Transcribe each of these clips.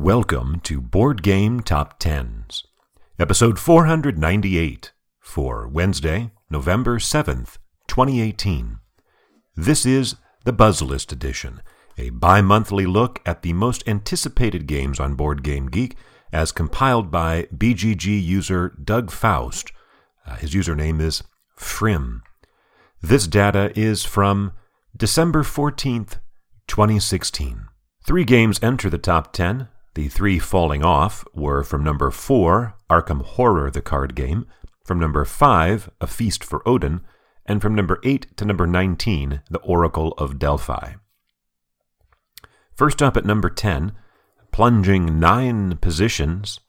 Welcome to Board Game Top Tens, episode 498 for Wednesday, November 7th, 2018. This is the Buzzlist edition, a bi monthly look at the most anticipated games on Board Game Geek as compiled by BGG user Doug Faust. Uh, his username is Frim. This data is from December 14th, 2016. Three games enter the top 10 the three falling off were from number 4, Arkham Horror the card game, from number 5, A Feast for Odin, and from number 8 to number 19, The Oracle of Delphi. First up at number 10, plunging nine positions,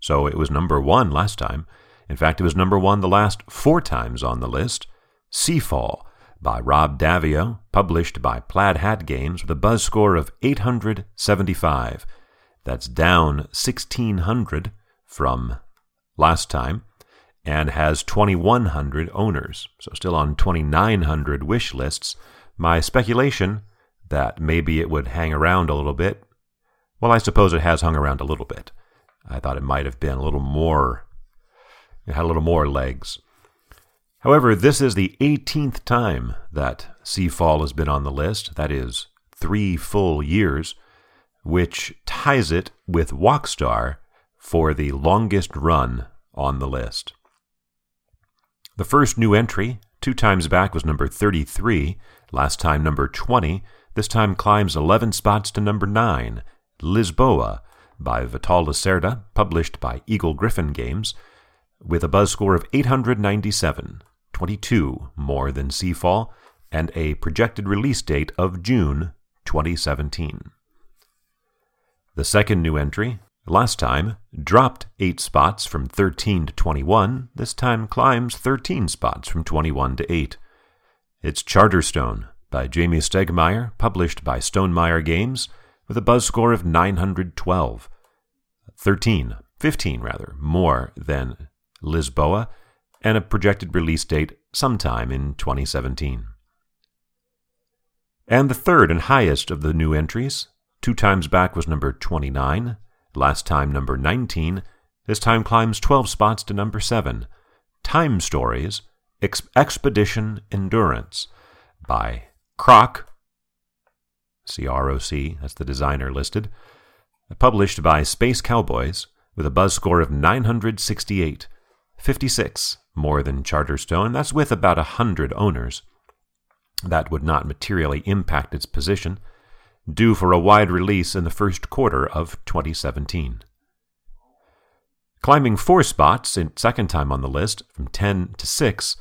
so it was number 1 last time. In fact, it was number 1 the last four times on the list. Seafall by Rob Daviau, published by Plaid Hat Games with a buzz score of 875. That's down 1,600 from last time and has 2,100 owners. So still on 2,900 wish lists. My speculation that maybe it would hang around a little bit. Well, I suppose it has hung around a little bit. I thought it might have been a little more, it had a little more legs. However, this is the 18th time that Seafall has been on the list. That is three full years which ties it with Walkstar for the longest run on the list. The first new entry, two times back, was number 33, last time number 20. This time climbs 11 spots to number 9, Lisboa, by Vital Lacerda, published by Eagle Gryphon Games, with a buzz score of 897, 22 more than Seafall, and a projected release date of June 2017. The second new entry, last time, dropped 8 spots from 13 to 21. This time climbs 13 spots from 21 to 8. It's Charterstone by Jamey Stegmaier, published by Stonemaier Games, with a buzz score of 912. 13, 15 rather, more than Lisboa, and a projected release date sometime in 2017. And the third and highest of the new entries, Two times back was number 29, last time number 19. This time climbs 12 spots to number 7. Time Stories Ex- Expedition Endurance by Croc, C R O C, that's the designer listed, published by Space Cowboys with a buzz score of 968, 56 more than Charterstone. That's with about a 100 owners. That would not materially impact its position due for a wide release in the first quarter of 2017. Climbing four spots, in second time on the list, from 10 to 6,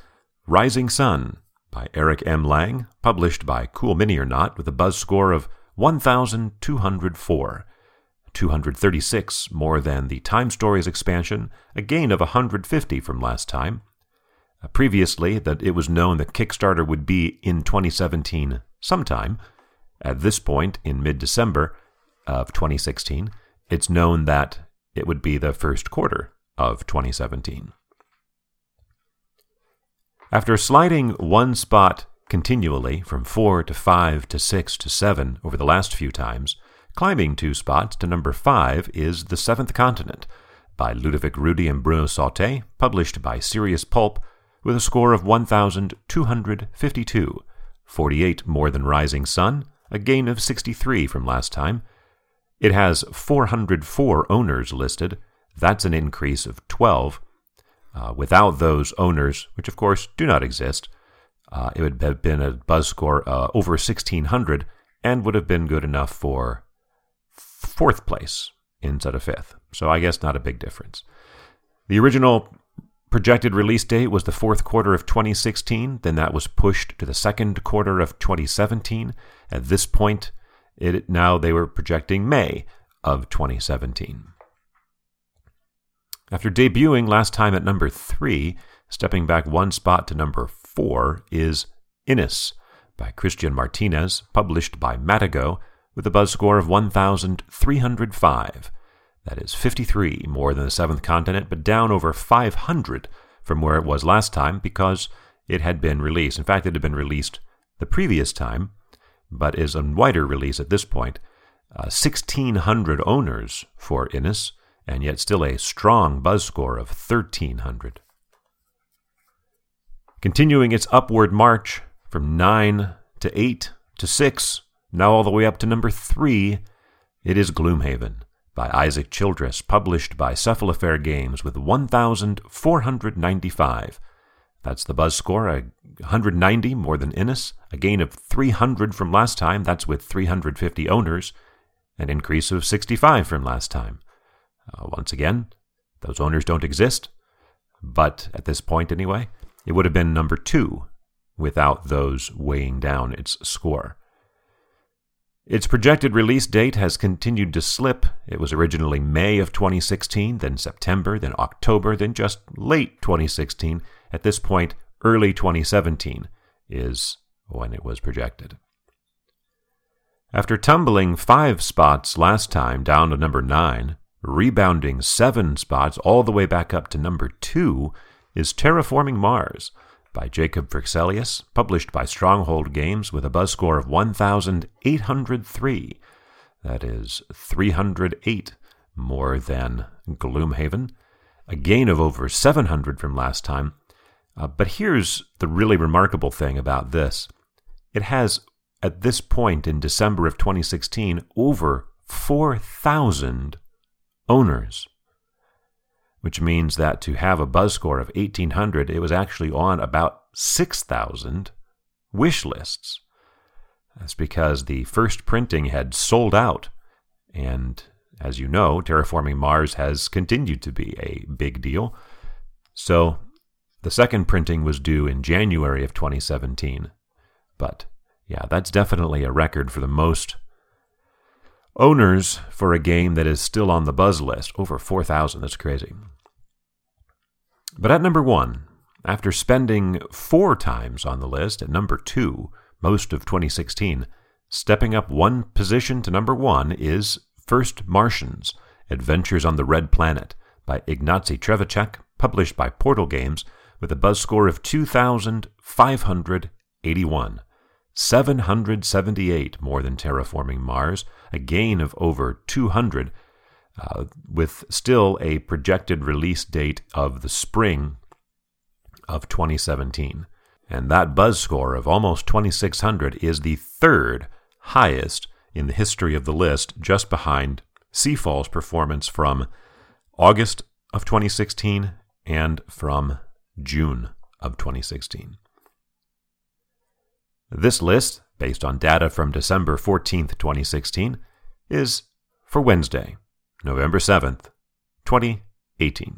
Rising Sun by Eric M. Lang, published by Cool Mini or Not with a buzz score of 1,204. 236 more than the Time Stories expansion, a gain of 150 from last time. Uh, previously, that it was known that Kickstarter would be in 2017 sometime, at this point, in mid December of 2016, it's known that it would be the first quarter of 2017. After sliding one spot continually from 4 to 5 to 6 to 7 over the last few times, climbing two spots to number 5 is The Seventh Continent by Ludovic Roudy and Bruno Sautter, published by Serious Poulp, with a score of 1,252, 48 more than Rising Sun, a gain of 63 from last time. It has 404 owners listed. That's an increase of 12. Uh, without those owners, which of course do not exist, uh, it would have been a buzz score uh, over 1600 and would have been good enough for fourth place instead of fifth. So I guess not a big difference. The original projected release date was the fourth quarter of 2016. Then that was pushed to the second quarter of 2017. At this point, it, now they were projecting May of 2017. After debuting last time at number three, stepping back one spot to number four is Inis by Christian Martinez, published by Matagot, with a buzz score of 1,305. That is 53 more than the seventh continent, but down over 500 from where it was last time because it had been released. In fact, it had been released the previous time, but is a wider release at this point. uh, 1,600 owners for Inis, and yet still a strong buzz score of 1,300. Continuing its upward march from 9 to 8 to 6, now all the way up to number 3, it is Gloomhaven by Isaac Childress, published by Cephalofair Games with 1,495. That's the buzz score, a 190 more than Inis, a gain of 300 from last time, that's with 350 owners, an increase of 65 from last time. Uh, once again, those owners don't exist, but at this point anyway, it would have been number two without those weighing down its score. Its projected release date has continued to slip. It was originally May of 2016, then September, then October, then just late 2016. At this point, early 2017 is when it was projected. After tumbling five spots last time down to number nine, rebounding seven spots all the way back up to number two, is Terraforming Mars by Jacob Fryxelius, published by Stronghold Games with a buzz score of 1,803. That is 308 more than Gloomhaven, a gain of over 700 from last time. Uh, but here's the really remarkable thing about this it has, at this point in December of 2016, over 4,000 owners which means that to have a buzz score of 1800, it was actually on about 6,000 wish lists. That's because the first printing had sold out. And as you know, Terraforming Mars has continued to be a big deal. So the second printing was due in January of 2017. But yeah, that's definitely a record for the most owners for a game that is still on the buzz list. Over 4,000. That's crazy. But at number one, after spending four times on the list at number two most of 2016, stepping up one position to number one is First Martians Adventures on the Red Planet by Ignacy Trzewiczek, published by Portal Games, with a buzz score of 2,581. 778 more than Terraforming Mars, a gain of over 200 uh, with still a projected release date of the spring of 2017. And that buzz score of almost 2600 is the third highest in the history of the list, just behind Seafall's performance from August of 2016 and from June of 2016. This list, based on data from December 14th, 2016, is for Wednesday, November 7th, 2018.